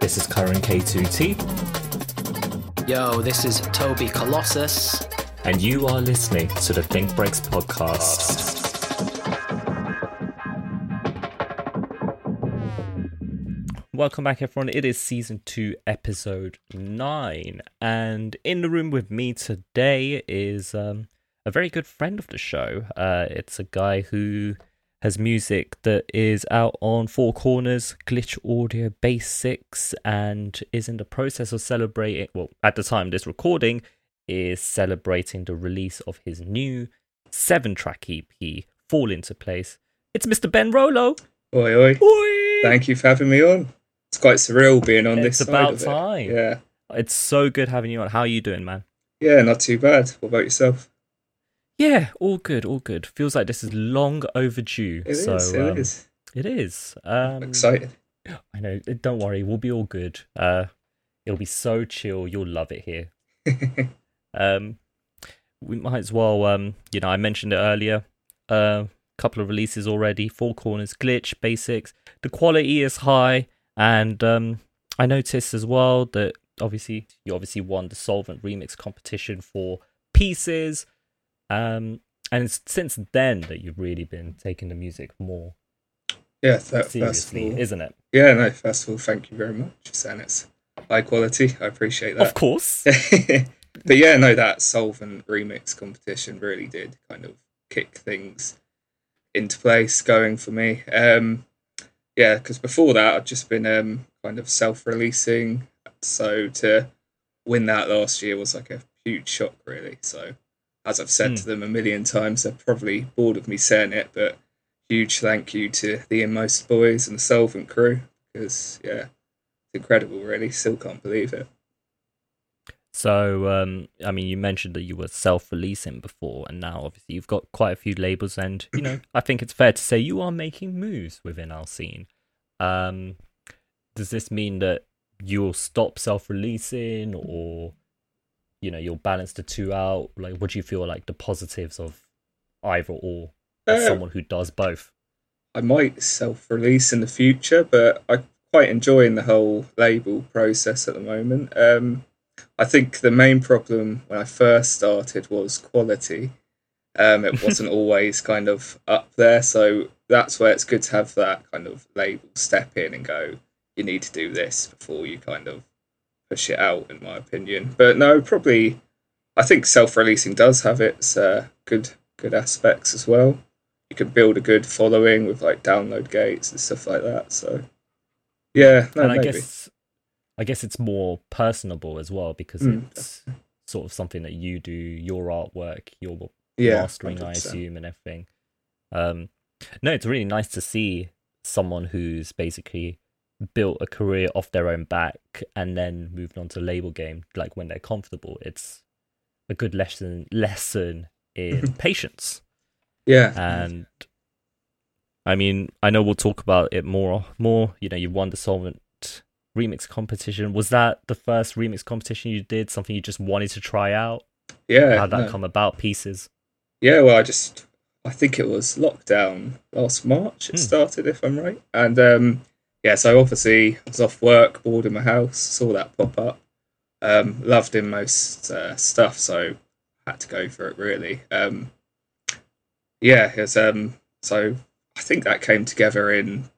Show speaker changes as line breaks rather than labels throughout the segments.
This is Current K2T,
Yo, this is Toby Colossus.
and you are listening to the Think Breaks podcast. Welcome back, everyone. It is season two, episode nine, and in the room with me today is um, a very good friend of the show. Uh, it's a guy who has music that is out on Four Corners, Glitch Audio Basics, and is in the process of celebrating. Well, at the time this recording, is celebrating the release of his new seven-track EP, Fall Into Place. It's Mr. Ben Rolo.
Oi, oi.
Oi!
Thank you for having me on. It's quite surreal being on
It's
this side
about
of it.
time.
Yeah.
It's so good having you on. How are you doing, man?
Yeah, not too bad. What about yourself?
Yeah, all good, all good. Feels like this is long overdue.
It is.
so
it
um,
is.
It is. Um,
Excited.
I know. Don't worry, we'll be all good. Uh, it'll be so chill. You'll love it here. Um, we might as well. Um, you know, I mentioned it earlier. A uh, couple of releases already. Four Corners, Glitch, Basics. The quality is high, and um, I noticed as well that obviously you obviously won the Soulvent remix competition for Pieces. Um, and it's since then that you've really been taking the music more
yeah, th- first of
seriously,
all.
isn't it?
Yeah, no, first of all, thank you very much for saying it's high quality. I appreciate that.
Of course.
but yeah, no, that Soulvent remix competition really did kind of kick things into place going for me. Um, yeah, because before that, I'd just been um, kind of self releasing. So to win that last year was like a huge shock, really. So, as I've said
Hmm.
to them a million times, they're probably bored of me saying it, but huge thank you to the Inmost Boys and the Soulvent crew because, yeah, it's incredible, really. Still can't believe it.
So, um, I mean, you mentioned that you were self-releasing before, and now obviously you've got quite a few labels, and you know, I think it's fair to say you are making moves within our scene. Um, does this mean that you'll stop self-releasing, or you know, you'll balance the two out? Like, what do you feel like the positives of either or as
Uh,
someone who does both?
I might self release in the future, but I'm quite enjoying the whole label process at the moment. Um, I think the main problem when I first started was quality. Um, it wasn't always kind of up there, so that's where it's good to have that kind of label step in and go, you need to do this before you kind of push it out, in my opinion. But no, probably, I think self releasing does have its uh, good good aspects as well you can build a good following with like download gates and stuff like that. So yeah, no,
and I
maybe.
guess, I guess it's more personable as well because
Mm.
it's sort of something that you do, your artwork, your
yeah,
mastering, I
100%.
assume, and everything. Um, no, it's really nice to see someone who's basically built a career off their own back and then moved on to label game. Like when they're comfortable, it's a good lesson lesson in patience.
Yeah,
And I mean, I know we'll talk about it more. More, you know, you won the Soulvent remix competition. Was that the first remix competition you did? Something you just wanted to try out?
yeah,
How'd that
no.
come about? Pieces.
yeah. Well, I just I think it was lockdown last March. It
Hmm.
started, if I'm right, and um, yeah. So obviously, I was off work, bored in my house, saw that pop up. Um, loved in most uh, stuff, so had to go for it. Really, um, yeah. It was, um, so I think that came together in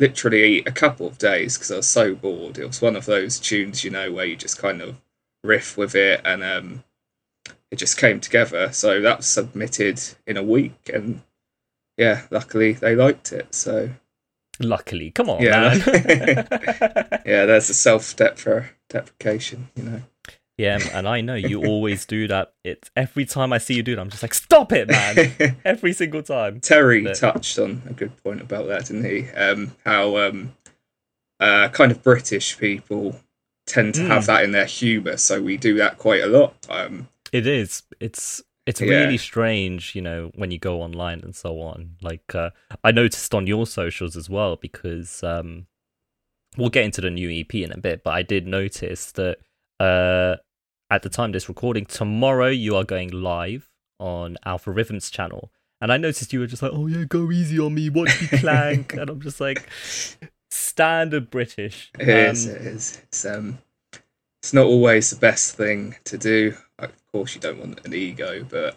literally a couple of days because I was so bored. It was one of those tunes, you know, where you just kind of riff with it, and um, it just came together. So that was submitted in a week, and yeah, luckily they liked it. So
Luckily, come on,
Yeah.
man.
yeah, there's a self deprecation, you know.
Yeah, and I know you always do that. It's every time I see you do it, I'm just like, stop it, man. every single time.
Terry
But-
touched on a good point about that, didn't he? Um, how um, uh, kind of British people tend to have
Mm.
that in their humour, so we do that quite a lot. Um,
It is. It's it's
Yeah.
really strange, you know, when you go online and so on. Like uh, I noticed on your socials as well because um, we'll get into the new EP in a bit, but I did notice that uh, at the time of this recording, tomorrow you are going live on Alpha Rhythms channel. And I noticed you were just like, oh yeah, go easy on me, watch me clank. and I'm just like, standard British.
It is. It is. It's um, it's not always the best thing to do. Of course, you don't want an ego, but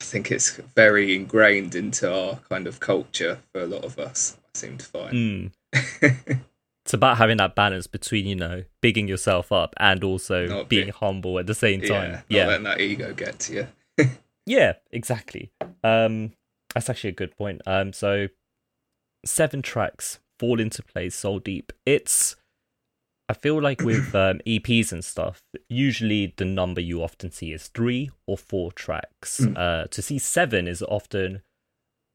I think it's very ingrained into our kind of culture for a lot of us. I seem to find.
Mm. it's about having that balance between you know bigging yourself up and also not being big, humble at the same time.
Yeah,
yeah,
letting that ego get to you.
yeah, exactly. Um, that's actually a good point. Um, so seven tracks fall into place Soul Deep. It's I feel like with um, EPs and stuff, usually the number you often see is three or four tracks. Mm. Uh, to see seven is often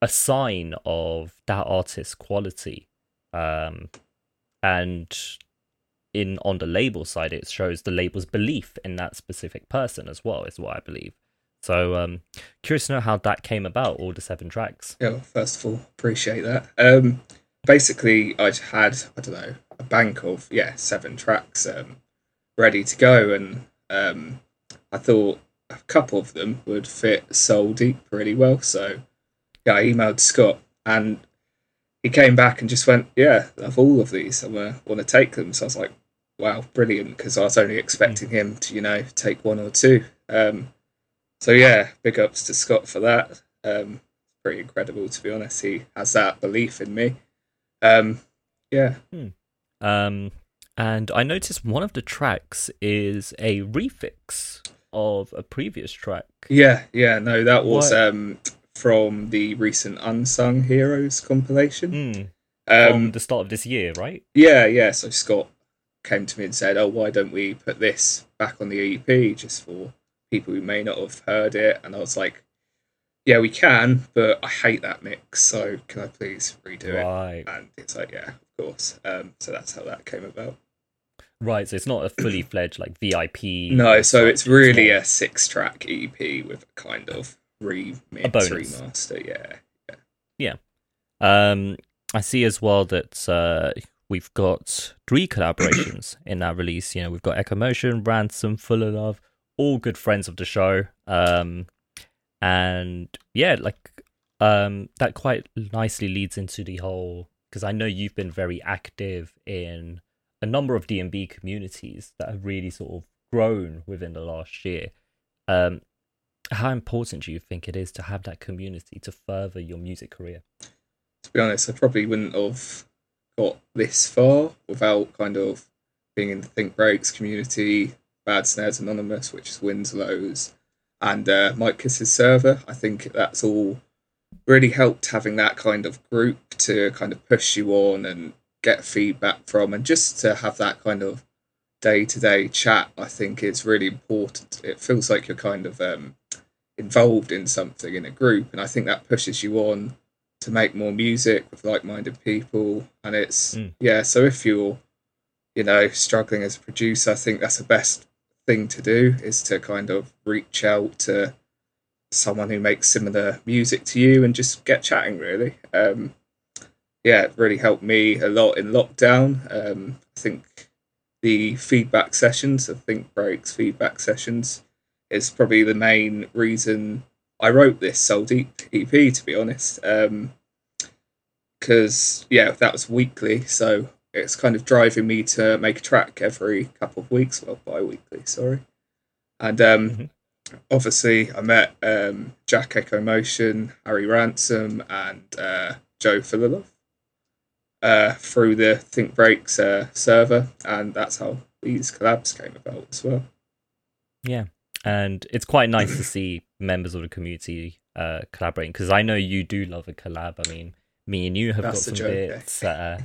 a sign of that artist's quality. Um, and in on the label side, it shows the label's belief in that specific person as well, is what I believe. So, um, curious to know how that came about, all the seven tracks.
Yeah, first of all, appreciate that. Um, basically, I'd had, I don't know, a bank of, yeah, seven tracks um, ready to go. And um, I thought a couple of them would fit Soul Deep really well. So, yeah, I emailed Scott and he came back and just went, yeah, of all of these, I want to take them. So I was like, wow, brilliant, because I was only expecting him to, you know, take one or two. Um, so yeah, big ups to Scott for that. Um, pretty incredible to be honest. He has that belief in me. Um, yeah.
Hmm. Um, and I noticed one of the tracks is a refix of a previous track.
Yeah, yeah, no, that was um, from the recent Unsung Heroes compilation.
Mm. Um, from the start of this year, right?
Yeah, yeah. So Scott came to me and said, "Oh, why don't we put this back on the EP just for people who may not have heard it?" And I was like, "Yeah, we can, but I hate that mix. So can I please redo right. it?" And it's like, "Yeah, of course." Um, so that's how that came about.
Right, so it's not a fully fledged like VIP.
No, so it's really a six track EP with a kind of remix, remaster. Yeah,
yeah. Yeah. Um, I see as well that uh, we've got three collaborations in that release. You know, we've got Echo Motion, Ransom, Full of Love, all good friends of the show. Um, and yeah, like um, that quite nicely leads into the whole because I know you've been very active in a number of DnB communities that have really sort of grown within the last year. Um, how important do you think it is to have that community to further your music career?
To be honest, I probably wouldn't have got this far without kind of being in the Think Breaks community, Bad Snares Anonymous, which is Winslow's, and uh, Mike Kiss's server. I think that's all really helped having that kind of group to kind of push you on and get feedback from, and just to have that kind of day to day chat. I think is really important. It feels like you're kind of um, involved in something in a group and i think that pushes you on to make more music with like-minded people and it's mm. yeah so if you're you know struggling as a producer i think that's the best thing to do is to kind of reach out to someone who makes similar music to you and just get chatting really um yeah it really helped me a lot in lockdown um i think the feedback sessions i think breaks feedback sessions is probably the main reason I wrote this Soul Deep EP, to be honest. Because, um, yeah, that was weekly, so it's kind of driving me to make a track every couple of weeks, well, bi weekly, sorry. And um, mm-hmm. obviously, I met um, Jack Echo Motion, Harry Ransom, and uh, Joe Philolov uh, through the Think Breaks uh, server, and that's how these collabs came about as well.
Yeah, and it's quite nice to see members of the community uh, collaborating because I know you do love a collab. I mean, me and you have That's got some joke, bits. Uh,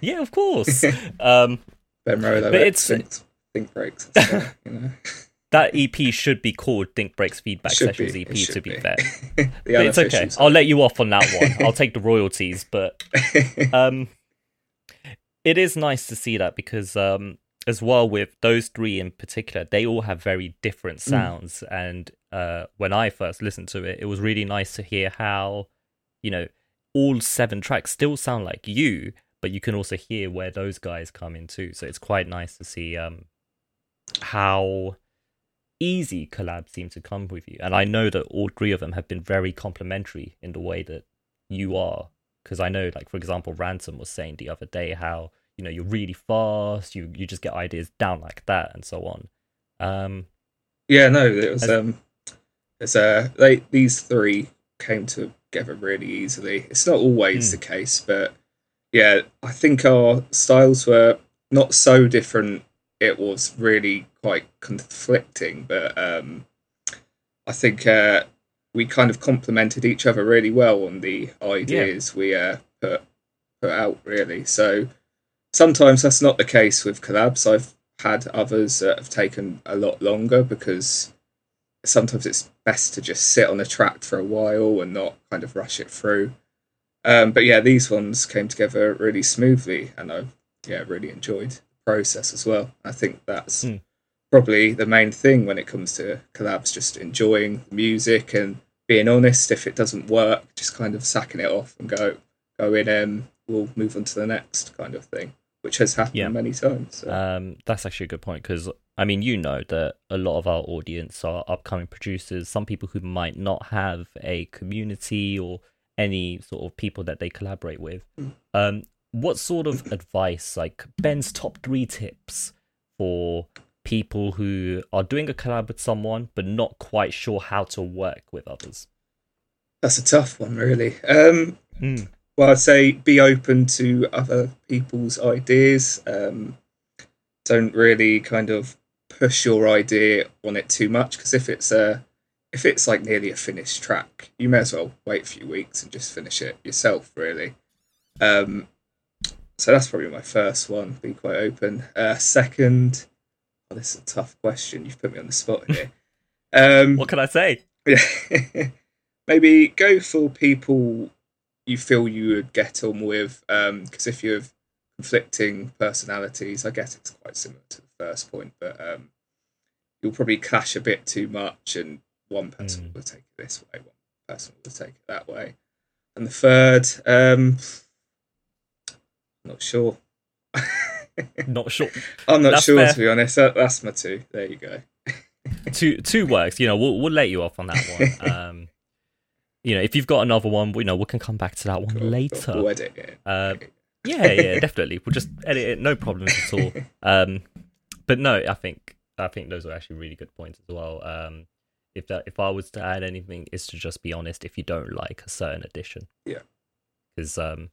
yeah, of course. Um,
ben Rolo, but it's think, think breaks. you know.
That EP should be called Think Breaks Feedback should Sessions be, EP. To be, be. fair, but it's okay. I'll let you off on that one. I'll take the royalties, but um, it is nice to see that because um, as well with those three in particular, they all have very different mm. sounds. Mm. And uh, when I first listened to it, it was really nice to hear how, you know, all seven tracks still sound like you, but you can also hear where those guys come in too. So it's quite nice to see um, how easy collabs seem to come with you. And I know that all three of them have been very complimentary in the way that you are. Because I know, like for example, Ransom was saying the other day how you know you're really fast, you you just get ideas down like that, and so on. Um,
Yeah, no, it was um, it's uh, they these three came together really easily. It's not always
Hmm.
the case, but yeah, I think our styles were not so different. It was really quite conflicting, but um, I think uh, we kind of complemented each other really well on the ideas we uh, put put out. Really, so sometimes that's not the case with collabs. I've had others that have taken a lot longer because sometimes it's best to just sit on a track for a while and not kind of rush it through. Um, but yeah, these ones came together really smoothly, and I yeah really enjoyed process as well. I think that's
Hmm.
probably the main thing when it comes to collabs, just enjoying the music and being honest. If it doesn't work, just kind of sacking it off and go go in and we'll move on to the next kind of thing, which has happened
Yeah.
many times. So.
Um, that's actually a good point because I mean, you know that a lot of our audience are upcoming producers, some people who might not have a community or any sort of people that they collaborate with.
Hmm.
Um, what sort of advice, like Ben's top three tips for people who are doing a collab with someone but not quite sure how to work with others?
That's a tough one, really. Um,
Mm.
well, I'd say be open to other people's ideas. Um, don't really kind of push your idea on it too much because if it's a if it's like nearly a finished track, you may as well wait a few weeks and just finish it yourself, really. Um, so that's probably my first one. Be quite open. Uh, second, oh, this is a tough question. You've put me on the spot here. Um,
What can I say?
yeah. Maybe go for people you feel you would get on with. Because if you have conflicting personalities, I guess it's quite similar to the first point, but um, you'll probably clash a bit too much, and one person
Mm.
will take it this way, one person will take it that way. And the third, um, not sure.
Not sure.
I'm not
That's
sure
fair.
to be honest. That, that's my two. There you go.
two two works. You know, we'll we'll let you off on that one. Um, you know, if you've got another one, we know we can come back to that one
Cool,
later.
We'll edit it.
Uh, yeah, yeah, definitely. We'll just edit it, no problems at all. Um, but no, I think I think those are actually really good points as well. Um, if that if I was to add anything, is to just be honest. If you don't like a certain addition,
Yeah.
because um,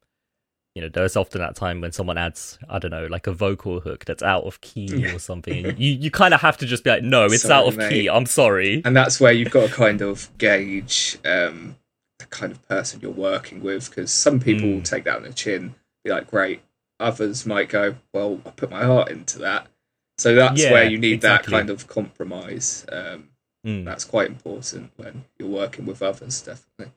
you know, there's often that time when someone adds, I don't know, like a vocal hook that's out of key
Yeah.
or something. you you kind of have to just be like, no, it's
Sorry,
out of
mate.
key. I'm sorry.
and that's where you've got to kind of gauge um, the kind of person you're working with because some people will
Mm.
take that on the chin be like great others might go well i put my heart into that so that's
Yeah,
where you need
exactly.
that kind of compromise um,
Mm.
that's quite important when you're working with others definitely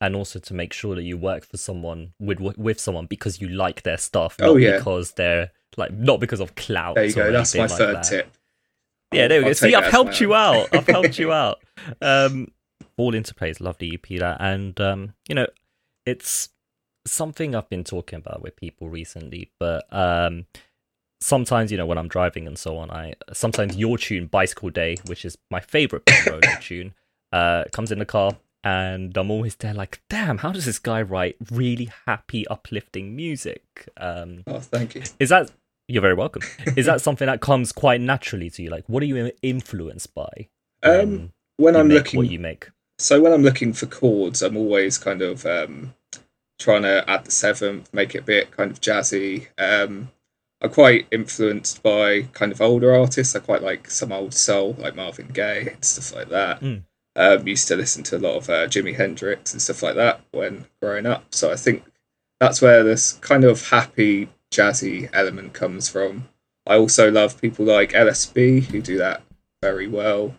and also to make sure that you work for someone with with someone because you like their stuff,
Oh,
not
yeah.
because they're like not because of clout.
there you
or
go that's my
like
third
that.
tip
Yeah, there we
I'll
go. See, I've helped you out. I've helped you out. Um, Fall into Place, lovely EP that, and um, you know, it's something I've been talking about with people recently. But um, sometimes, you know, when I'm driving and so on, I sometimes your tune, Bicycle Day, which is my favorite Road tune, uh, comes in the car. And I'm always there, like, damn, how does this guy write really happy, uplifting music? Um,
oh thank you
is that you're very welcome? Is that something that comes quite naturally to you? Like, what are you influenced by?
um, when i'm looking
what you make.
so when I'm looking for chords, I'm always kind of um, trying to add the seventh, make it a bit kind of jazzy. Um, I'm quite influenced by kind of older artists. I quite like some old soul, like Marvin Gaye and stuff like that.
Mm.
Um, used to listen to a lot of uh, Jimi Hendrix and stuff like that when growing up. So I think that's where this kind of happy jazzy element comes from. I also love people like LSB who do that very well.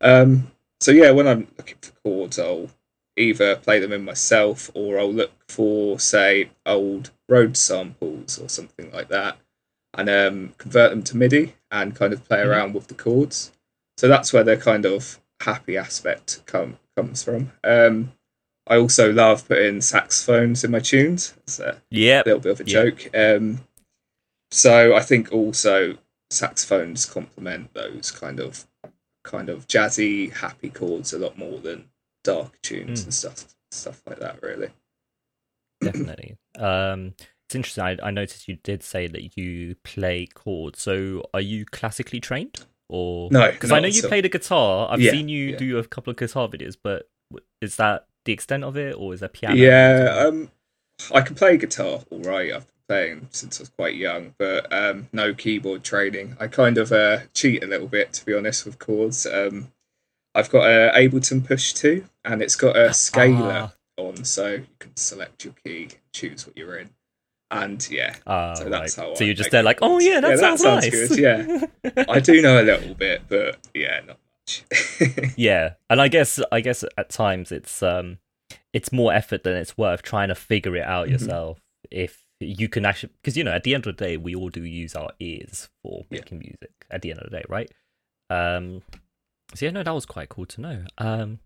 Um, so yeah, when I'm looking for chords, I'll either play them in myself or I'll look for, say, old Rhodes samples or something like that, and um, convert them to MIDI and kind of play
Mhm.
around with the chords. So that's where they're kind of happy aspect come comes from. Um, I also love putting saxophones in my tunes. It's a
Yep.
little bit of a joke. Um, so I think also saxophones complement those kind of kind of jazzy, happy chords a lot more than dark tunes
Mm.
and stuff stuff like that. Really.
definitely. Um, it's interesting. I, I noticed you did say that you play chords. So, are you classically trained, or
No,
Because I know you played a guitar. I've
Yeah,
seen you
yeah.
do a couple of guitar videos, but is that the extent of it, or is there piano?
Yeah, um, I can play guitar all right. I've been playing since I was quite young, but um, no keyboard training. I kind of uh, cheat a little bit, to be honest, with chords. Um, I've got a Ableton Push 2, and it's got a scalar
Ah.
on, so you can select your key, choose what you're in. And yeah,
Ah,
So
right.
that's how
so
I
you're just there, like, oh yeah, that
Yeah, that
sounds,
sounds
nice.
good, yeah. I do know a little bit, but yeah, not much.
yeah, and I guess I guess at times it's um it's more effort than it's worth trying to figure it out
Mhm.
yourself. If you can actually, because you know, at the end of the day, we all do use our ears for
Yeah.
making music. At the end of the day, right? Um, so yeah, no, that was quite cool to know. Um,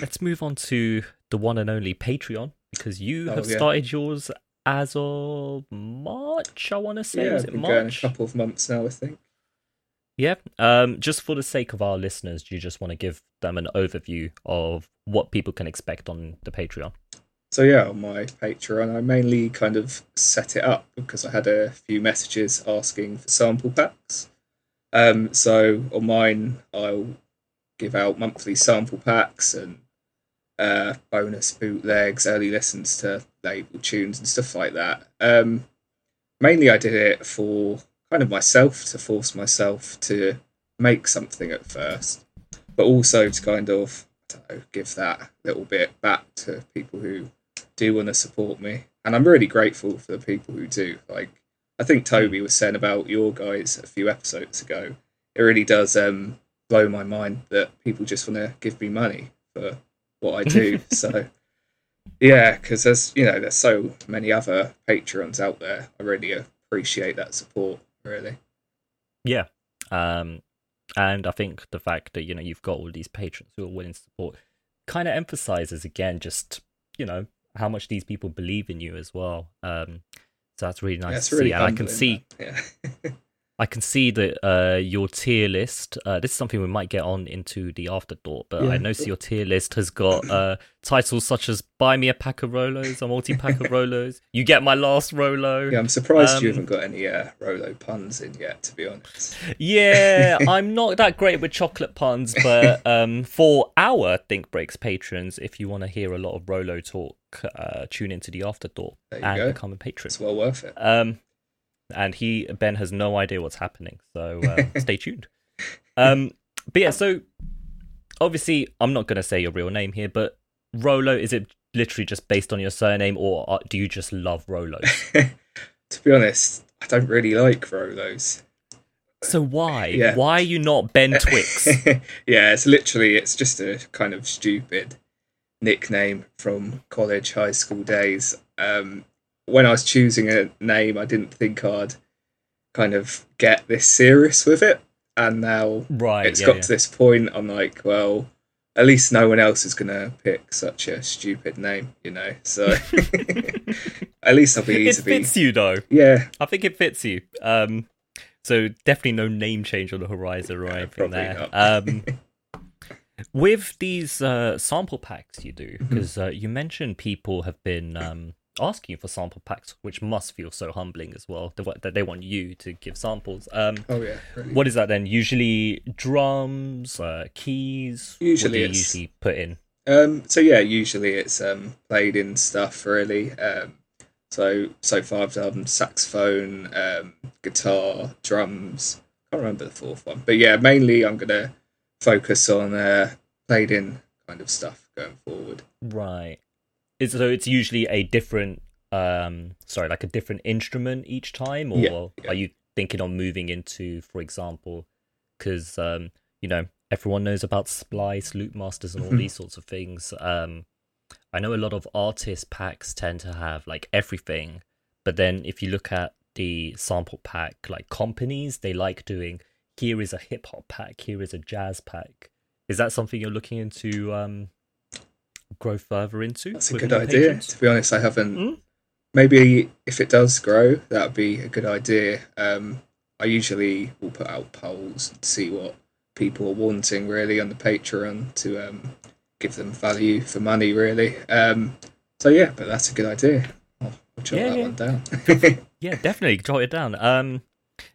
let's move on to the one and only Patreon because you
Oh,
have
yeah.
started yours as of March. I want to say
yeah,
was
I've
it
been going a couple of months now, I think.
Yeah. Um, just for the sake of our listeners, do you just want to give them an overview of what people can expect on the Patreon?
So yeah, on my Patreon, I mainly kind of set it up because I had a few messages asking for sample packs. Um, so on mine, I'll give out monthly sample packs and uh, bonus bootlegs, early listens to label tunes and stuff like that. Um, mainly, I did it for kind of myself to force myself to make something at first, but also to kind of know, give that little bit back to people who do want to support me. And I'm really grateful for the people who do. Like, I think Toby was saying about your guys a few episodes ago. It really does um, blow my mind that people just want to give me money for what I do. so, yeah, because there's you know there's so many other patrons out there. I really appreciate that support. Really.
Yeah. Um, and I think the fact that you know you've got all these patrons who are willing to support kind of emphasizes again just you know how much these people believe in you as well. Um, so that's really nice
yeah,
to
really
see, and I can see.
Yeah.
I can see that uh, your tier list. Uh, this is something we might get on into the afterthought, but
Yeah,
I notice your tier list has got uh, titles such as "Buy me a pack of Rolos," a multi-pack of Rolos. You get my last Rolo.
yeah, I'm surprised you
Um,
haven't got any uh, Rolo puns in yet. To be honest.
Yeah, I'm not that great with chocolate puns, but um, for our Think Breaks patrons, if you want to hear a lot of Rolo talk, uh, tune into the afterthought
There you
and
go.
become a patron.
It's well worth it.
Um, and he Ben has no idea what's happening, so uh, stay tuned. Um, but yeah, so obviously I'm not gonna say your real name here, but Rolo is it literally just based on your surname, or do you just love Rolos?
to be honest, I don't really like Rolos.
so why?
Yeah.
Why are you not Ben Twix?
yeah, it's literally it's just a kind of stupid nickname from college, high school days. Um, when I was choosing a name, I didn't think I'd kind of get this serious with it, and now
right?
it's
yeah,
got
yeah.
to this point. I'm like, well, at least no one else is gonna pick such a stupid name, you know. So at least I'll be
it
easy to be.
fits you though.
Yeah,
I think it fits you. Um, so definitely no name change on the horizon or anything
probably
there. Um, with these uh, sample packs you do, because uh, you mentioned people have been um, asking you for sample packs, which must feel so humbling as well. That they want you to give samples. Um,
oh yeah. Really.
what is that then? Usually drums, uh, keys. what do
Usually
you usually put in.
Um, so yeah, usually it's um, played in stuff really. Um, so so far I've done saxophone, um, guitar, drums. I Can't remember the fourth one, but yeah, mainly I'm gonna focus on uh, played in kind of stuff going forward.
Right. Is so it's usually a different um sorry, like a different instrument each time or
Yeah, yeah.
are you thinking on moving into for example cuz um you know everyone knows about splice Loopmasters and all
Mhm.
these sorts of things. Um I know a lot of artist packs tend to have like everything, but then if you look at the sample pack like companies, they like doing here is a hip hop pack, here is a jazz pack. Is that something you're looking into um grow further into?
That's a good idea.
patrons?
To be honest, I haven't.
Mm?
Maybe if it does grow, that'd be a good idea. Um, I usually will put out polls and see what people are wanting really on the Patreon to um, give them value for money really. Um, so yeah, but that's a good idea. I'll, I'll jot
Yeah,
that
yeah.
one down.
Yeah, definitely jot it down. Um,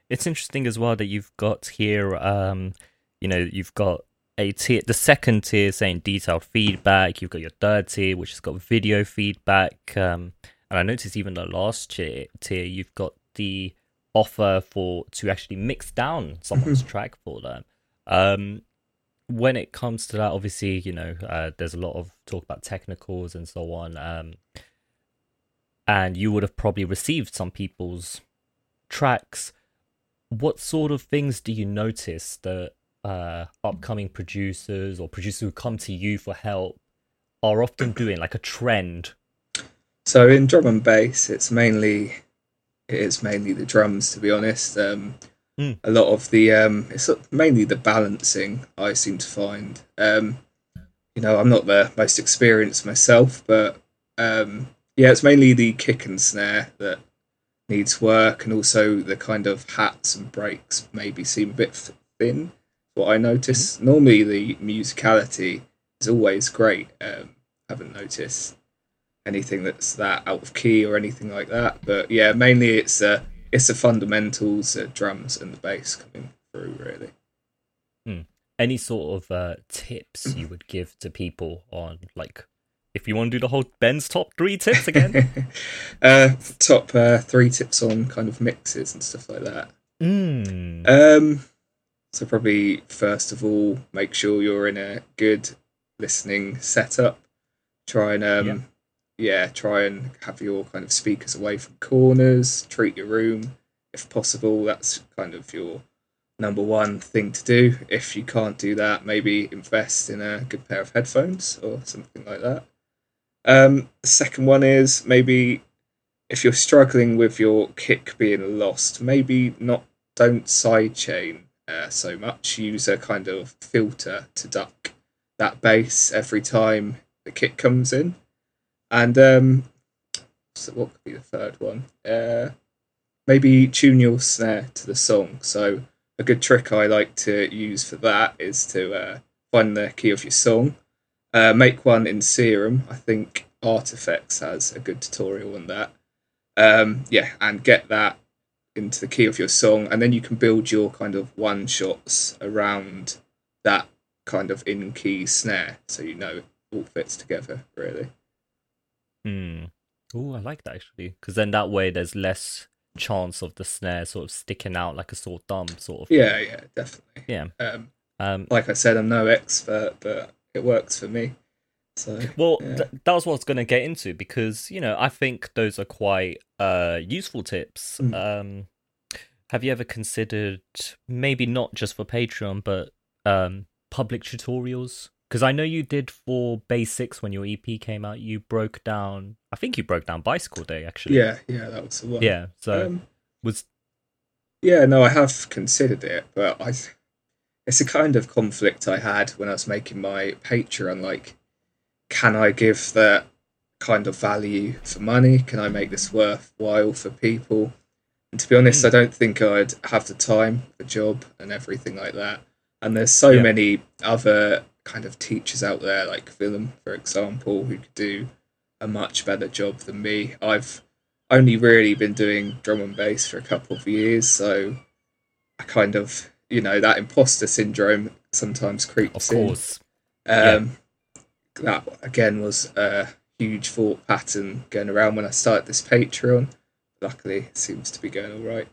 it's interesting as well that you've got here. Um, you know, you've got a tier, the second tier saying detailed feedback. You've got your third tier, which has got video feedback. Um, and I noticed even the last tier, tier you've got the offer for to actually mix down someone's track for them. Um, when it comes to that, obviously, you know, uh, there's a lot of talk about technicals and so on. Um, and you would have probably received some people's tracks. What sort of things do you notice that uh, upcoming producers or producers who come to you for help are often doing, like a trend?
So in drum and bass, it's mainly it is mainly the drums. To be honest, um,
Mm.
a lot of the um, it's mainly the balancing. I seem to find. Um, you know, I'm not the most experienced myself, but um, yeah, it's mainly the kick and snare that needs work, and also the kind of hats and breaks maybe seem a bit thin. What I notice normally the musicality is always great. Um, haven't noticed anything that's that out of key or anything like that. But yeah, mainly it's uh, it's the fundamentals, uh, drums and the bass coming through really.
Any sort of uh, tips you would give to people on, like, if you want to do the whole Ben's top three tips again?
uh, top uh, three tips on kind of mixes and stuff like that.
mm.
Um, so probably first of all, make sure you're in a good listening setup. Try and um,
Yeah.
yeah. try and have your kind of speakers away from corners. Treat your room if possible. That's kind of your number one thing to do. If you can't do that, maybe invest in a good pair of headphones or something like that. Um, the second one is maybe if you're struggling with your kick being lost, maybe not don't sidechain uh, so much. Use a kind of filter to duck that bass every time the kick comes in. And um, so what could be the third one? Uh, maybe tune your snare to the song. So a good trick I like to use for that is to uh, find the key of your song, uh, make one in Serum. I think Artifacts has a good tutorial on that. Um, yeah, and get that into the key of your song, and then you can build your kind of one shots around that kind of in key snare, so you know it all fits together really.
Hmm. Oh, I like that actually, because then that way there's less chance of the snare sort of sticking out like a sore thumb, sort of.
Yeah, yeah, definitely.
Yeah.
Um,
Um.
like I said, I'm no expert, but it works for me. So
Well,
yeah.
th- that was what I was going to get into because you know I think those are quite uh useful tips.
Mm.
Um, have you ever considered maybe not just for Patreon but um public tutorials? Because I know you did for Basics when your EP came out. You broke down. I think you broke down Bicycle Day actually.
yeah, yeah, that was the one.
Yeah. So
Um,
was
Yeah, no, I have considered it, but I it's a kind of conflict I had when I was making my Patreon. Like, can I give that kind of value for money? Can I make this worthwhile for people? And to be honest,
Mm.
I don't think I'd have the time, the job, and everything like that. And there's so
Yeah.
many other kind of teachers out there, like Willem, for example, who could do a much better job than me. I've only really been doing drum and bass for a couple of years, so I kind of, you know, that imposter syndrome sometimes creeps in.
course.
Um, That again was a huge thought pattern going around when I started this Patreon. Luckily, it seems to be going all right.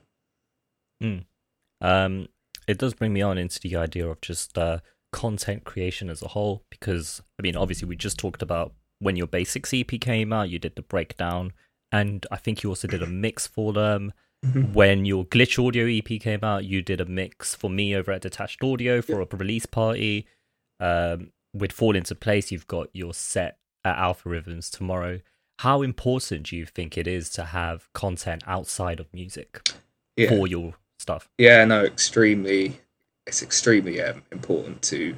Um, it does bring me on into the idea of just uh, content creation as a whole, because I mean, obviously, we just talked about when your basic EP came out, you did the breakdown, and I think you also did a mix for them. when your Glitch Audio EP came out, you did a mix for me over at Detached Audio for a release party. Um, with Fall Into Place, you've got your set at Alpha Rhythms tomorrow. How important do you think it is to have content outside of music
Yeah.
for your stuff?
Yeah, no, extremely. It's extremely um, important to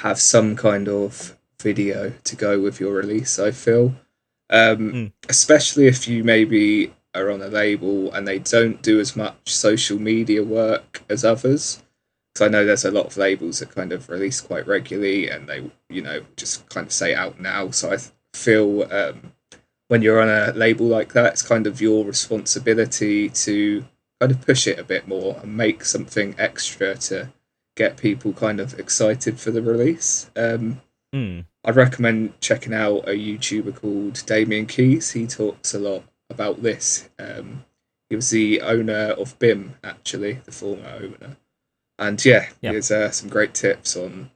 have some kind of video to go with your release. I feel, um,
Mm.
especially if you maybe are on a label and they don't do as much social media work as others. Because I know there's a lot of labels that kind of release quite regularly, and they you know just kind of say out now. So I feel um, when you're on a label like that, it's kind of your responsibility to kind of push it a bit more and make something extra to get people kind of excited for the release. Um,
Hmm.
I'd recommend checking out a YouTuber called Damian Keyes. He talks a lot about this. Um, he was the owner of BIMM, actually, the former owner. And yeah, he uh, some great tips on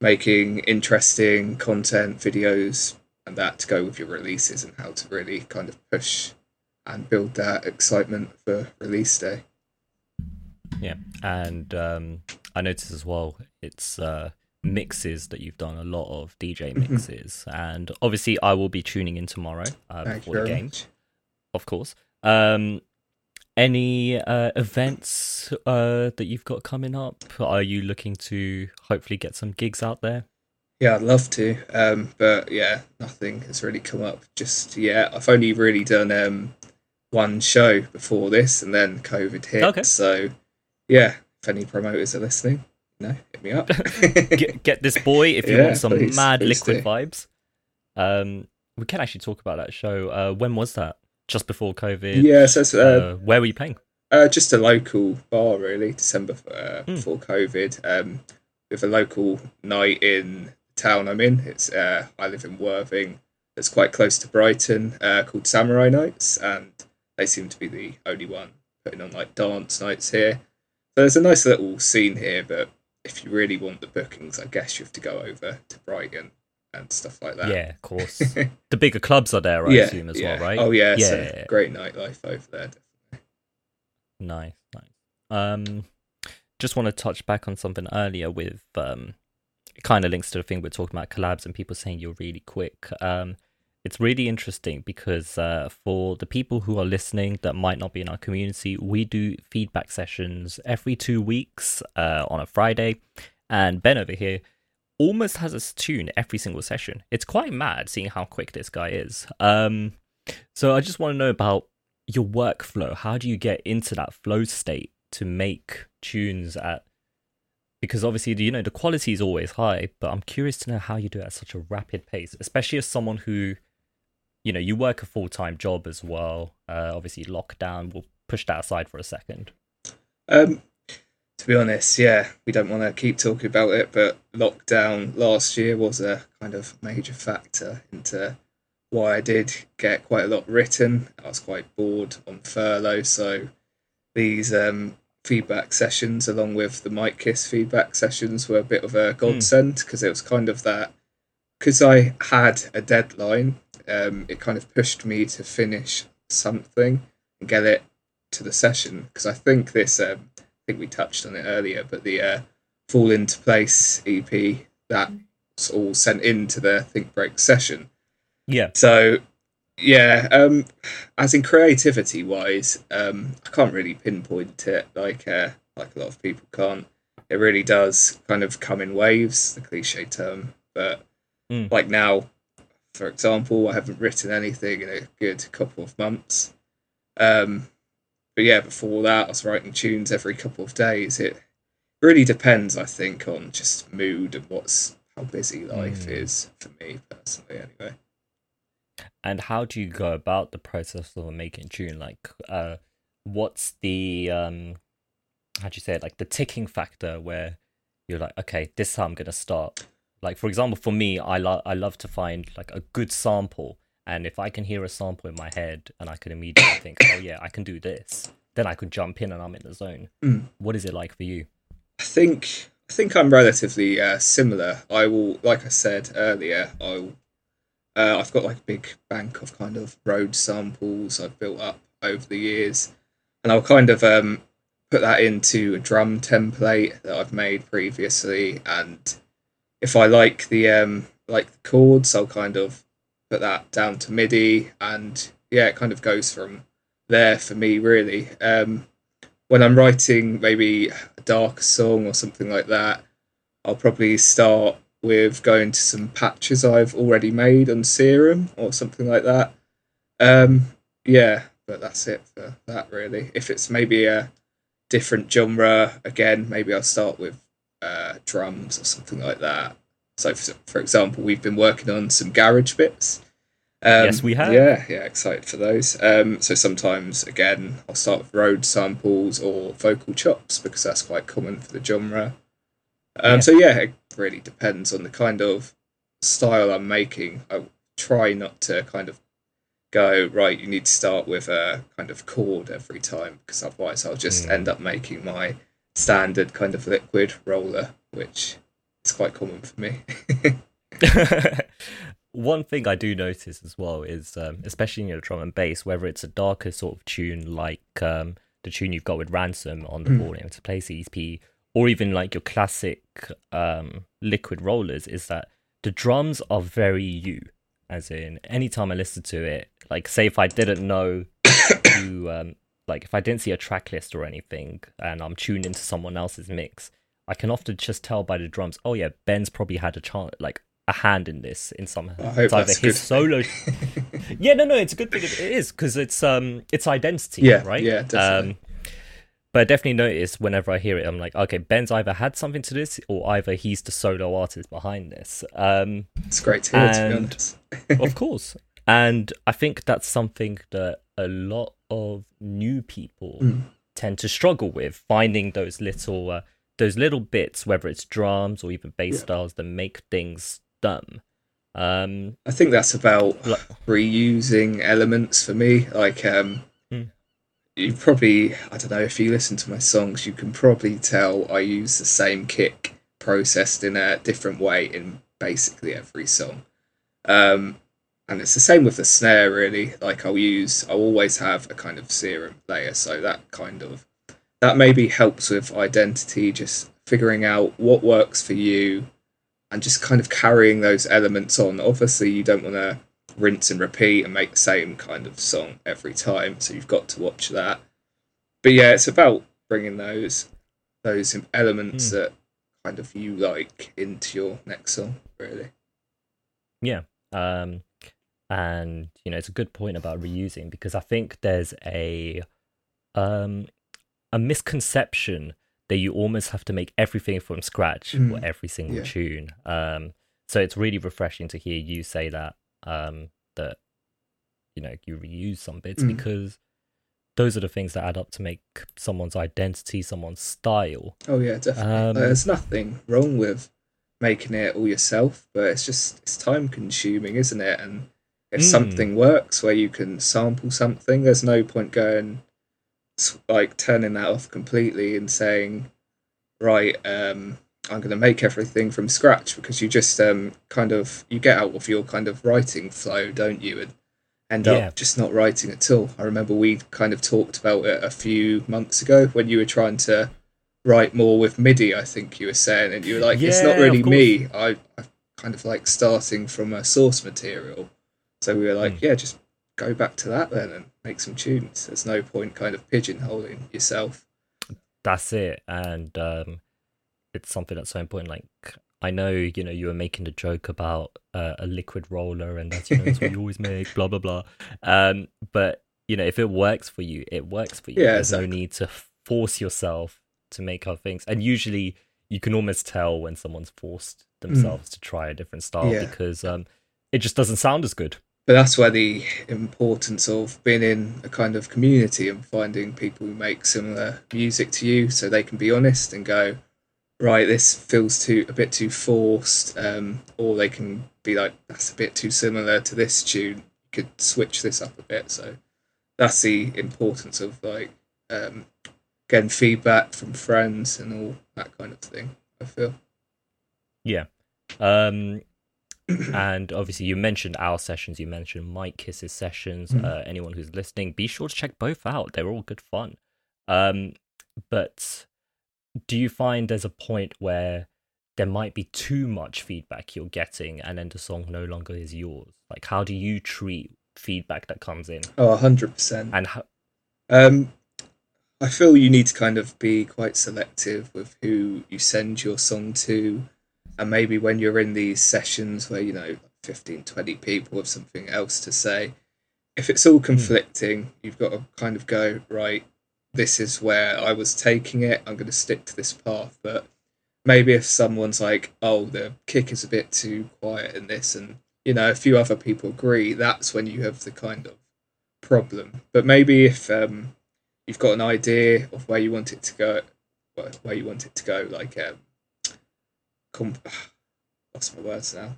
making interesting content, videos, and that to go with your releases and how to really kind of push and build that excitement for release day.
Yeah, and um, I noticed as well it's uh, mixes that you've done a lot of DJ
Mhm.
mixes, and obviously I will be tuning in tomorrow uh, before the game,
much.
of course. Um, any uh, events uh, that you've got coming up? Are you looking to hopefully get some gigs out there?
Yeah, I'd love to. Um, but yeah, nothing has really come up just yet. I've only really done um, one show before this, and then COVID hit.
Okay.
So yeah, if any promoters are listening, you know, hit me up.
get, get this boy if you
Yeah,
want some
please,
mad
please
liquid
do.
vibes. Um, we can actually talk about that show. Uh, when was that? Just before COVID.
yeah, so uh,
Uh, where were you playing?
uh, just a local bar, really. December uh,
Hmm.
before COVID, um, with a local night in the town I'm in. It's uh, I live in Worthing. It's quite close to Brighton, uh, called Samurai Nights, and they seem to be the only one putting on like dance nights here. So there's a nice little scene here, but if you really want the bookings, I guess you have to go over to Brighton and stuff like that.
Yeah, of course. the bigger clubs are there, I
yeah,
assume, as
yeah.
well, right?
Oh yeah,
Yeah.
so great nightlife over there.
Nice, nice. Um, just want to touch back on something earlier with um, it kind of links to the thing we're talking about collabs and people saying you're really quick. Um, it's really interesting because uh, for the people who are listening that might not be in our community, we do feedback sessions every two weeks uh, on a Friday, and Ben over here almost has us tune every single session. It's quite mad seeing how quick this guy is. Um, so I just want to know about your workflow. How do you get into that flow state to make tunes at? Because obviously, you know, the quality is always high, but I'm curious to know how you do it at such a rapid pace, especially as someone who, you know, you work a full time job as well. Uh, obviously, lockdown. We'll push that aside for a second.
Um, to be honest, yeah, we don't want to keep talking about it, but lockdown last year was a kind of major factor into why I did get quite a lot written. I was quite bored on furlough, so these um, feedback sessions, along with the Mike Kiss feedback sessions, were a bit of a godsend because it was kind of that because I had a deadline. Um, it kind of pushed me to finish something and get it to the session because I think this. Um, think we touched on it earlier, but the uh, Fall Into Place EP that's all sent into the Think Break session.
Yeah.
So, yeah, um, as in creativity wise, um, I can't really pinpoint it like uh, like a lot of people can't. It really does kind of come in waves, the cliche term. But
Mm.
like now, for example, I haven't written anything in a good couple of months. Um, but yeah, before that, I was writing tunes every couple of days. It really depends, I think, on just mood and what's how busy life
Mm.
is for me personally. Anyway.
And how do you go about the process of making tune? Like, uh, what's the um, how do you say it? Like the ticking factor where you're like, okay, this is how I'm gonna start. Like for example, for me, I love I love to find like a good sample, and if I can hear a sample in my head and I can immediately think, oh yeah, I can do this, then I could jump in and I'm in the zone.
Mm.
What is it like for you?
I think I think I'm relatively uh, similar. I will, like I said earlier, I'll. Uh, I've got like a big bank of kind of Rhodes samples I've built up over the years, and I'll kind of um, put that into a drum template that I've made previously. And if I like the um, like the chords, I'll kind of put that down to MIDI, and yeah, it kind of goes from there for me really. Um, when I'm writing maybe a dark song or something like that, I'll probably start with going to some patches I've already made on Serum or something like that. Um, yeah, but that's it for that really. If it's maybe a different genre, again, maybe I'll start with uh, drums or something like that. So, for, for example, we've been working on some garage bits.
Um, yes, we have.
Yeah, yeah, excited for those. Um, so sometimes, again, I'll start with Rhodes samples or vocal chops because that's quite common for the genre. Um, yeah. So yeah, it really depends on the kind of style I'm making. I try not to kind of go right. You need to start with a kind of chord every time because otherwise I'll just mm. end up making my standard kind of liquid roller, which is quite common for me.
One thing I do notice as well is, um, especially in your drum and bass, whether it's a darker sort of tune like um, the tune you've got with Ransom on the mm. Falling Into Place EP, or even like your classic um, liquid rollers, is that the drums are very you. As in, anytime I listen to it, like say if I didn't know who, um, like if I didn't see a track list or anything, and I'm tuned into someone else's mix, I can often just tell by the drums. Oh yeah, Ben's probably had a chance, like a hand in this in some.
I hope either his good.
solo. yeah, no, no, it's a good thing. It is because it's um, it's identity.
Yeah,
right.
Yeah, definitely. Um,
but I definitely notice whenever I hear it, I'm like, okay, Ben's either had something to this, or either he's the solo artist behind this. Um,
it's great to hear, to be honest.
of course, and I think that's something that a lot of new people mm. tend to struggle with finding those little uh, those little bits, whether it's drums or even bass yeah. styles, that make things dumb. Um,
I think that's about like, reusing elements for me. Like, um, hmm. you probably, I don't know, if you listen to my songs, you can probably tell I use the same kick processed in a different way in basically every song. Um, and it's the same with the snare, really. Like, I'll use, I'll always have a kind of serum layer, so that kind of that maybe helps with identity, just figuring out what works for you and just kind of carrying those elements on. Obviously, you don't want to rinse and repeat and make the same kind of song every time, so you've got to watch that. But yeah, it's about bringing those those elements mm. that kind of you like into your next song, really.
Yeah. Um and you know, it's a good point about reusing because I think there's a um a misconception that you almost have to make everything from scratch mm. for every single yeah. tune. Um, so it's really refreshing to hear you say that um, that you know you reuse some bits mm. because those are the things that add up to make someone's identity, someone's style.
Oh yeah, definitely. Um, There's nothing wrong with making it all yourself, but it's just it's time consuming, isn't it? And if mm. something works where you can sample something, there's no point going like turning that off completely and saying, right, um, I'm going to make everything from scratch because you just um, kind of you get out of your kind of writing flow, don't you, and end yeah. up just not writing at all. I remember we kind of talked about it a few months ago when you were trying to write more with MIDI. I think you were saying, and you were like, yeah, "It's not really me. I, I kind of like starting from a source material." So we were like, mm. "Yeah, just go back to that then and make some tunes. There's no point kind of pigeonholing yourself.
That's it, and um, it's something that's so important. Like I know, you know, you were making the joke about uh, a liquid roller, and that's you know that's what you always make, blah blah blah. Um, but you know, if it works for you, it works for you.
Yeah,
There's
exactly.
no need to force yourself to make other things, and usually you can almost tell when someone's forced mm. themselves mm. to try a different style yeah. because um, it just doesn't sound as good
but that's where the importance of being in a kind of community and finding people who make similar music to you so they can be honest and go right this feels too a bit too forced um, or they can be like that's a bit too similar to this tune. You could switch this up a bit. So that's the importance of like um, getting feedback from friends and all that kind of thing i feel.
Yeah. Um and obviously you mentioned our sessions you mentioned mike kiss's sessions mm. uh, anyone who's listening be sure to check both out they're all good fun. Um, but do you find there's a point where there might be too much feedback you're getting and then the song no longer is yours? Like how do you treat feedback that comes in?
Oh 100%
and how
um i feel you need to kind of be quite selective with who you send your song to and maybe when you're in these sessions where you know 15 20 people have something else to say if it's all hmm. conflicting mm. you've got to kind of go right this is where I was taking it. I'm going to stick to this path. But maybe if someone's like, oh, the kick is a bit too quiet in this, and you know, a few other people agree, that's when you have the kind of problem. But maybe if um, you've got an idea of where you want it to go, where you want it to go, like um, comp- lost my words now.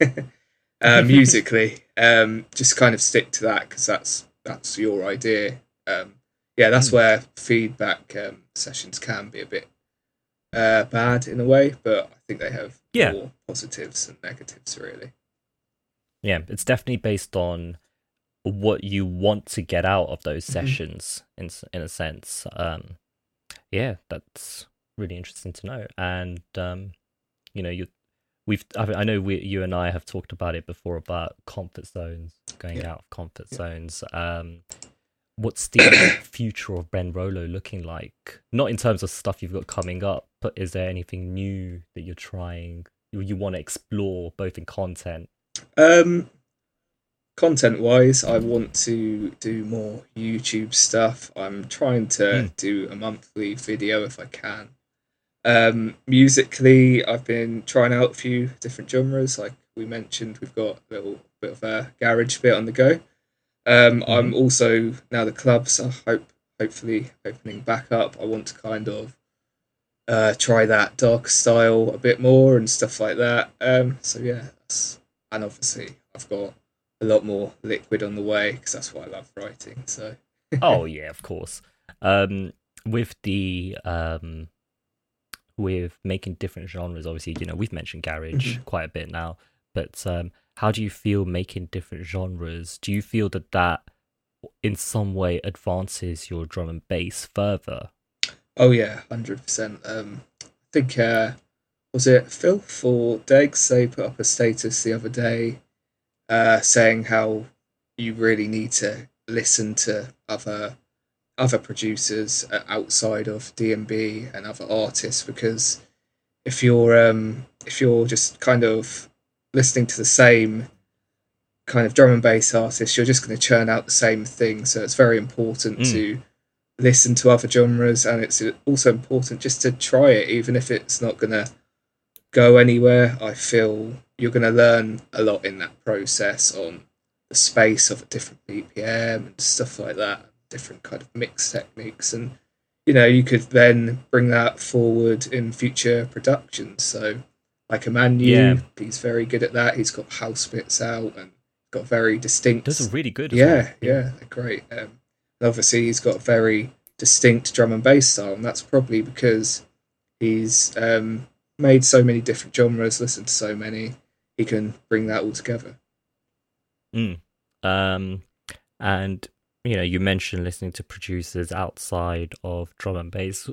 uh, musically, um, just kind of stick to that because that's that's your idea. Um, yeah, that's mm. where feedback um, sessions can be a bit uh, bad in a way, but I think they have yeah. more positives and negatives, really.
Yeah, it's definitely based on what you want to get out of those mm-hmm. sessions in in a sense. Um, yeah, that's really interesting to know. And um, you know, you we've I, know we, you and I have talked about it before about comfort zones, going yeah. out of comfort yeah. zones. Um, what's the future of Ben Rolo looking like? Not in terms of stuff you've got coming up, but is there anything new that you're trying, you, you want to explore both in content?
Um, content wise, I want to do more YouTube stuff. I'm trying to mm. do a monthly video if I can. Um, musically, I've been trying out a few different genres. Like we mentioned, we've got a little bit of a garage bit on the go. Um, mm-hmm. I'm also now the clubs are hope hopefully opening back up. I want to kind of uh, try that dark style a bit more and stuff like that. Um, so yeah, and obviously I've got a lot more liquid on the way because that's what I love writing. So.
oh yeah, of course. Um, with the um, with making different genres, obviously, you know, we've mentioned garage mm-hmm. quite a bit now, but um, how do you feel making different genres? Do you feel that that in some way advances your drum and bass further?
Oh yeah, hundred percent. Um, I think uh, was it Phil or Degs? They put up a status the other day uh, saying how you really need to listen to other other producers uh, outside of DnB and other artists because if you're um, if you're just kind of listening to the same kind of drum and bass artists, you're just going to churn out the same thing. So it's very important mm. to listen to other genres, and it's also important just to try it, even if it's not going to go anywhere. I feel you're going to learn a lot in that process on the space of a different BPM and stuff like that different kind of mix techniques and you know you could then bring that forward in future productions so like Emmanuel, yeah. he's very good at that he's got house bits out and got very distinct
those are really good
yeah well. yeah they're great um, obviously he's got a very distinct drum and bass style and that's probably because he's um, made so many different genres listened to so many he can bring that all together
mm. um, and you know, you mentioned listening to producers outside of drum and bass.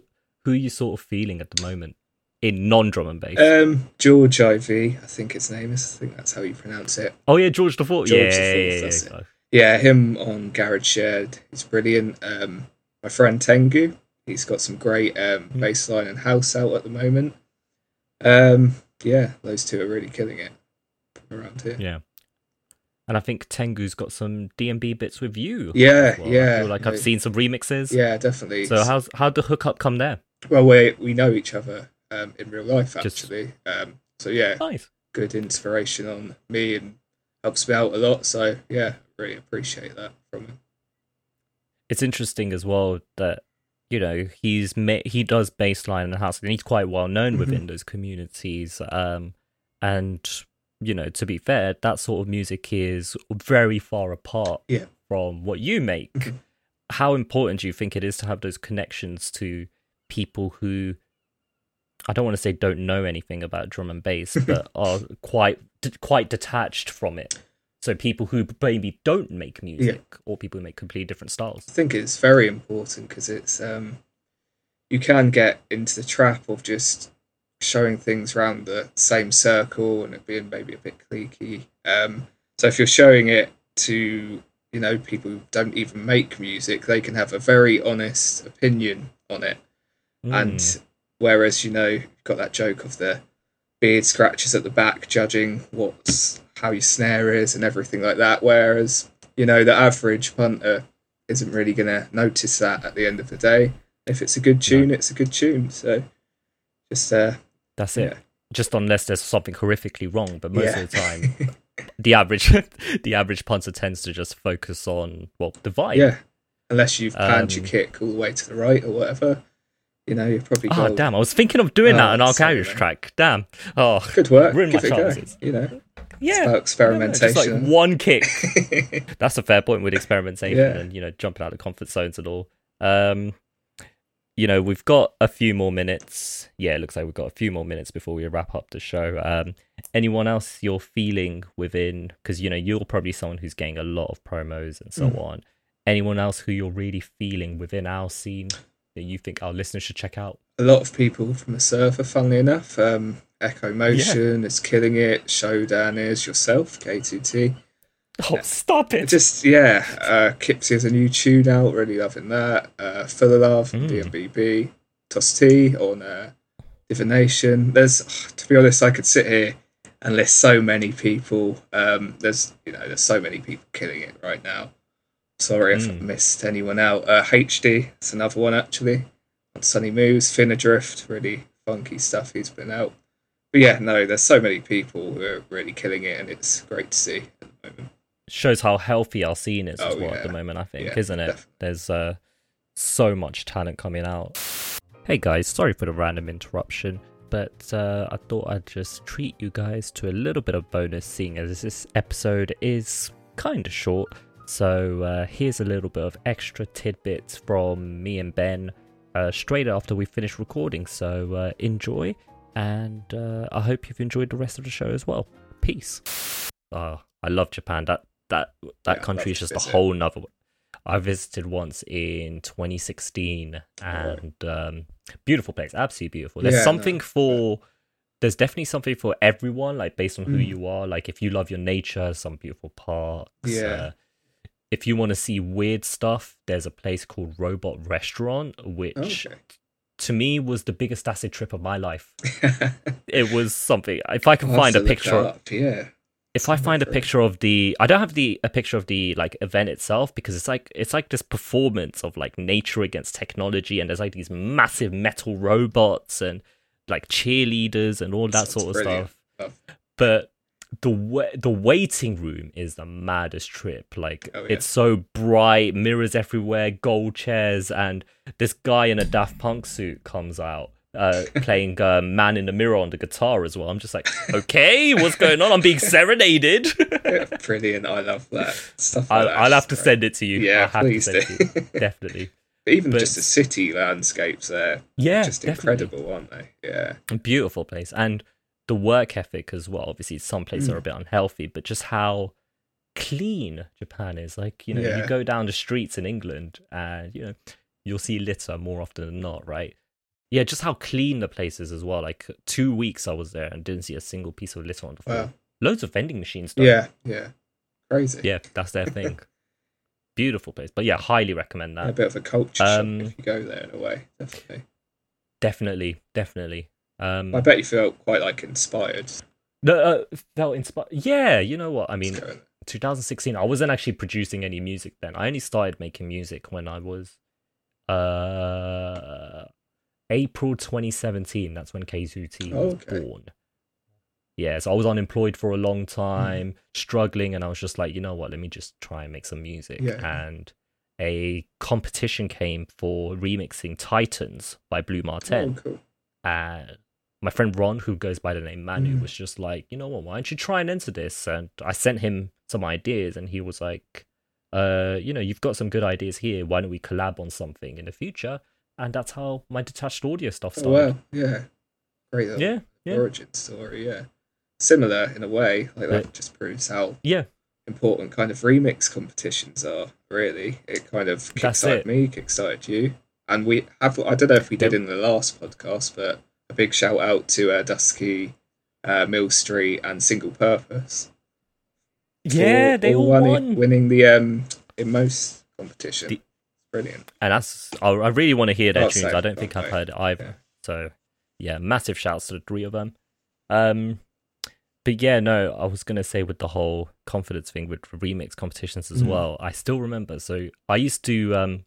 Who are you sort of feeling at the moment in non drum and bass?
Um, George IV, I think his name is. I think that's how you pronounce it.
Oh yeah, George the Fourth. George yeah, the Fourth, yeah, yeah,
yeah, yeah, him on Garage Shed. He's brilliant. Um, my friend Tengu, he's got some great um, mm. bass line and house out at the moment. Um, yeah, those two are really killing it around here.
Yeah. And I think Tengu's got some DnB bits with you.
Yeah, well. yeah.
like I've seen some remixes.
Yeah, definitely.
So how's how'd the hookup come there?
Well, we we know each other um, in real life actually. Just... Um, so yeah,
nice.
Good inspiration on me and helps me out a lot. So yeah, really appreciate that from him.
It's interesting as well that you know he's he does bassline and house and he's quite well known mm-hmm. within those communities. Um, and you know, to be fair, that sort of music is very far apart
yeah.
from what you make. Mm-hmm. How important do you think it is to have those connections to people who I don't want to say don't know anything about drum and bass, but are quite quite detached from it. So people who maybe don't make music, yeah. or people who make completely different styles.
I think it's very important because it's um, you can get into the trap of just showing things around the same circle and it being maybe a bit cliquey. Um, so if you're showing it to you know people who don't even make music, they can have a very honest opinion on it. Mm. And whereas you know you've got that joke of the beard scratches at the back judging what's how your snare is and everything like that. Whereas you know the average punter isn't really going to notice that at the end of the day. If it's a good tune, it's a good tune. So just uh,
That's it.
yeah,
Just unless there's something horrifically wrong, but most
yeah.
of the time, the average the average punter tends to just focus on well the vibe.
yeah. Unless you've planned your
Um,
kick all the way to the right or whatever, you know, you're probably
Oh damn! I was thinking of doing
Oh,
that on our
garage
track. Damn. Oh
Good work.
Ruined
Give
my
a go.
chances.
You know,
yeah.
about
No, no,
experimentation.
just like one kick. That's a fair point with experimentation
Yeah.
and you know jumping out of comfort zones and all. Um, you know we've got a few more minutes. Yeah, it looks like we've got a few more minutes before we wrap up the show. Um, anyone else you're feeling within? Because you know you're probably someone who's getting a lot of promos and so
Mm.
on. Anyone else who you're really feeling within our scene that you think our listeners should check out?
a lot of people from the server, funnily enough. Um, Echo Motion is killing it. Showdown is yourself, K2T.
Oh, stop it!
Just yeah, uh, Kipsy has a new tune out. Really loving that. Uh, Full of Love
Mm.
DMBB. Toss T on uh, Divination. There's to be honest, I could sit here and list so many people. Um, there's you know there's so many people killing it right now. Sorry if I
Mm.
missed anyone out. Uh, HD, it's another one actually. On Sunny Moves, Fin Adrift, really funky stuff he's been out. But yeah, no, there's so many people who are really killing it, and it's great to see at the moment.
Shows how healthy our scene is as
Oh,
well at the moment. I think,
Yeah,
isn't it?
definitely.
There's uh, so much talent coming out. Hey guys, sorry for the random interruption, but uh, I thought I'd just treat you guys to a little bit of bonus, seeing as this episode is kind of short. So uh, here's a little bit of extra tidbits from me and Ben uh, straight after we finish recording. So uh, enjoy, and uh, I hope you've enjoyed the rest of the show as well. Peace. Oh, I love Japan. That that that
Yeah,
country is just a whole nother. I visited once in 2016,
Oh.
and um, beautiful place, absolutely beautiful. There's
Yeah, no,
something for. There's definitely something for everyone, like based on who
Mm.
you are. Like if you love your nature, some beautiful parks.
Yeah.
Uh, if you want to see weird stuff, there's a place called Robot Restaurant, which
Okay.
to me was the biggest acid trip of my life. It was something. If I can
I'll
find a picture,
up, Yeah.
If I find a picture of the, I don't have the a picture of the like event itself because it's like it's like this performance of like nature against technology, and there's like these massive metal robots and like cheerleaders and all that sort of stuff. But the wa- the waiting room is the maddest trip. Like
Oh, yeah.
it's so bright, mirrors everywhere, gold chairs, and this guy in a Daft Punk suit comes out. Uh, playing uh, "Man in the Mirror" on the guitar as well. I'm just like, okay, what's going on? I'm being serenaded.
Brilliant. I love that stuff. Like
I'll,
that
I'll have to
great.
send it to you.
Yeah, please do.
it to you. Definitely.
Even
but-
just the city landscapes there,
Yeah,
just
definitely.
incredible, aren't they? Yeah.
Beautiful place and the work ethic as well obviously some places
Mm.
are a bit unhealthy but just how clean japan is like you know
Yeah.
you go down the streets in england and you know you'll see litter more often than not right yeah just how clean the place is as well like two weeks i was there and didn't see a single piece of litter on the floor
Wow.
loads of vending machines though.
Yeah. Yeah. Crazy.
yeah that's their thing beautiful place but yeah highly recommend that
a bit of a culture
Um,
if you go there in a way. Definitely.
definitely definitely um
I bet you felt quite like inspired.
no, uh, felt inspired yeah you know what i mean 2016 i wasn't actually producing any music then i only started making music when i was uh april 2017 that's when k2t
Oh,
was
okay.
born yeah so i was unemployed for a long time struggling and i was just like you know what let me just try and make some music
Yeah.
and a competition came for remixing titans by blue martin
Oh, cool.
and my friend Ron, who goes by the name Manu,
Mm.
was just like, you know what, why don't you try and enter this? And I sent him some ideas, and he was like, uh, you know, you've got some good ideas here. Why don't we collab on something in the future? And that's how my detached audio stuff
Oh,
started.
wow. Yeah. Great little
Yeah, yeah.
origin story. Yeah. Similar in a way. Like that
Yeah.
just proves how
Yeah,
important kind of remix competitions are. Really, it kind of kickstarted me, kickstarted you, and we have. I don't know if we did in the last podcast, but a big shout out to uh, Dusky, uh, Mill Street, and Single Purpose.
yeah, they all
winning,
won.
winning the um in most competition.
The-
Brilliant.
and that's I, I really want to hear their tunes. I don't think I've heard either.
Yeah.
So yeah, massive shouts to the three of them. Um, but yeah, no, I was gonna say with the whole confidence thing with remix competitions as
Mm.
well. I still remember. So I used to um,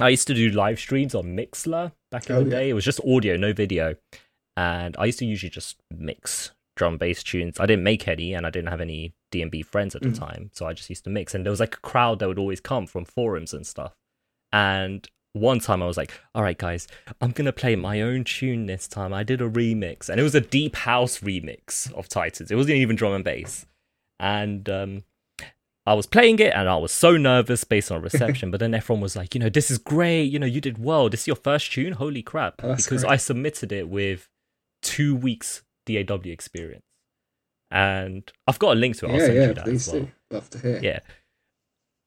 I used to do live streams on Mixlr back in
Oh,
the
yeah.
day. It was just audio, no video, and I used to usually just mix drum bass tunes. I didn't make any, and I didn't have any DnB friends at the
Mm.
time, so I just used to mix. And there was like a crowd that would always come from forums and stuff. And one time I was like, all right, guys, I'm going to play my own tune this time. I did a remix, and it was a deep house remix of Titans. It wasn't even drum and bass. And um, I was playing it, and I was so nervous based on reception. but then everyone was like, you know, this is great. You know, you did well. This is your first tune. Holy crap.
Oh,
because
great.
I submitted it with two weeks DAW experience. And I've got a link to it. I'll
yeah,
send
yeah,
you that
please
as well.
do. Love to hear.
Yeah.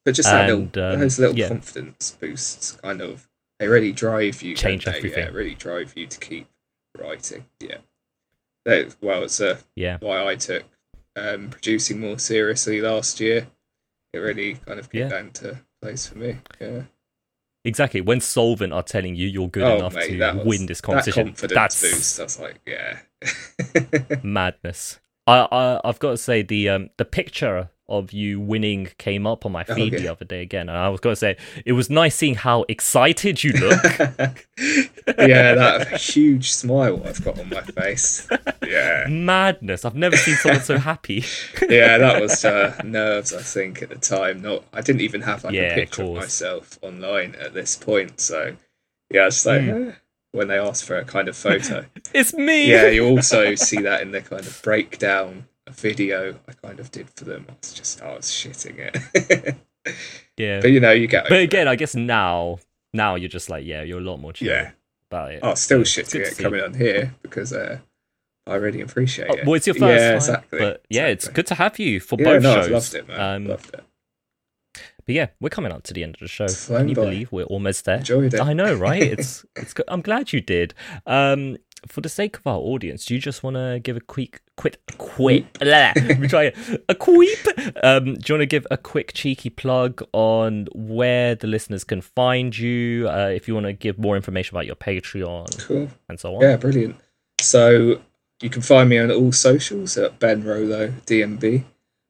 But just that
And,
little,
um,
those little
yeah.
confidence boosts, kind of, they really drive you.
Change
they? Yeah, really drive you to keep writing. Yeah. That, well, it's uh,
Yeah.
why I took um, producing more seriously last year. It really kind of
Yeah.
came down to place for me. Yeah.
Exactly. When Soulvent are telling you you're good
oh,
enough
mate,
to
was,
win this
that
competition,
confidence
that's
boost. Was like, yeah.
madness. I, I I've got to say the um the picture of you winning came up on my feed
yeah.
the other day again, and I was going to say it was nice seeing how excited you look.
yeah, that huge smile I've got on my face. Yeah.
madness. I've never seen someone so happy.
yeah, that was uh, nerves. I think at the time. Not, I didn't even have like
Yeah,
a picture of,
course.
myself online at this point. So yeah, I was just like
Hmm.
eh, when they ask for a kind of photo.
It's me.
yeah, you also see that in the kind of breakdown video I kind of did for them. I was just, I was shitting it.
yeah.
but you know, you get.
But
over it.
again, I guess now now you're just like yeah, you're a lot more chill
yeah,
about it.
oh, still
it's
shitting it coming on here because uh, I really appreciate
Oh,
it.
well, it's your first
yeah,
time,
exactly.
but yeah, it's good to have you for
Yeah,
both
no,
shows.
Loved it, man.
Um,
loved it.
But yeah, we're coming up to the end of the show.
Flown
Can you
by.
believe we're almost there?
Enjoyed it.
I know, right? It's it's. good. I'm glad you did. Um, for the sake of our audience, do you just want to give a quick, quick, quick? Let me try it. A queep. Um, do you want to give a quick cheeky plug on where the listeners can find you? Uh, if you want to give more information about your Patreon
Cool.
and so on.
Yeah, brilliant. So you can find me on all socials at Ben Rolo DnB.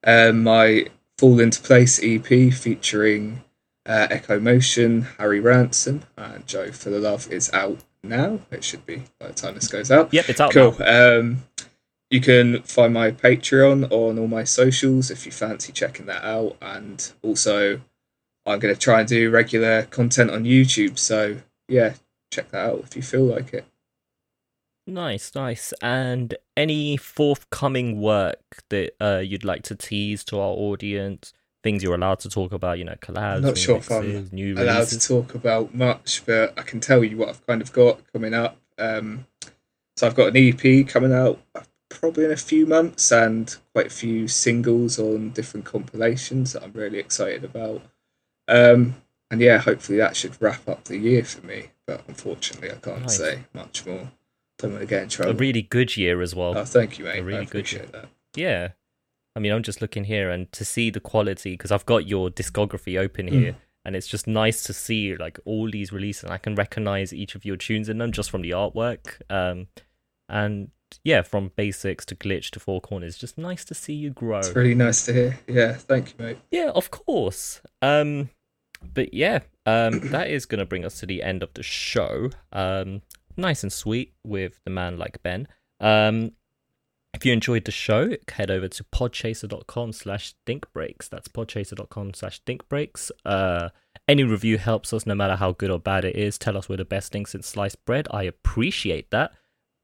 Um, my Fall Into Place EP featuring uh, Echo Motion, Harry Ransom, and Joe for the Love is out now. It should be by the time this goes out.
Yep, it's out
Cool.
now.
Um, you can find my Patreon on all my socials if you fancy checking that out. And also, I'm going to try and do regular content on YouTube. So, yeah, check that out if you feel like it.
Nice, nice. And any forthcoming work that uh, you'd like to tease to our audience? Things you're allowed to talk about, you know, collabs,
I'm not sure if I'm
new
allowed
releases.
to talk about much, but I can tell you what I've kind of got coming up. Um, so I've got an EP coming out probably in a few months and quite a few singles on different compilations that I'm really excited about. Um, and yeah, hopefully that should wrap up the year for me. But unfortunately, I can't
Nice.
say much more. Don't want to get in trouble.
A really good year as well.
oh, thank you, mate.
a really
I
good
appreciate that.
Yeah. I mean, I'm just looking here and to see the quality because I've got your discography open
Mm.
here and it's just nice to see like all these releases and I can recognize each of your tunes in them just from the artwork. Um, and yeah, from basics to glitch to four corners, just nice to see you grow.
It's really nice to hear. Yeah, thank you, mate.
Yeah, of course. Um, but yeah, um, that is going to bring us to the end of the show. Um, nice and sweet with the man like Ben. Um, if you enjoyed the show, head over to podchaser.com slash thinkbreaks. That's podchaser.com slash thinkbreaks. Uh, any review helps us no matter how good or bad it is. Tell us we're the best thing since sliced bread. I appreciate that.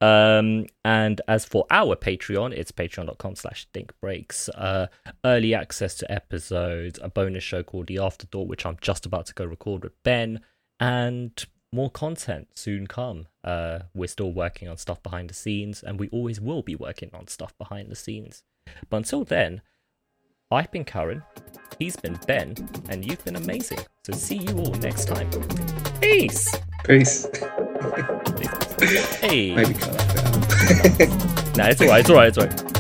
Um, and as for our Patreon, it's patreon.com slash thinkbreaks. Uh, early access to episodes, a bonus show called The Afterthought, which I'm just about to go record with Ben, and more content soon come. Uh, we're still working on stuff behind the scenes, and we always will be working on stuff behind the scenes. But until then, I've been Karen, he's been Ben, and you've been amazing. So see you all next time. Peace!
Peace.
Hey!
Maybe cut that out.
Nah, it's alright, it's alright, it's alright.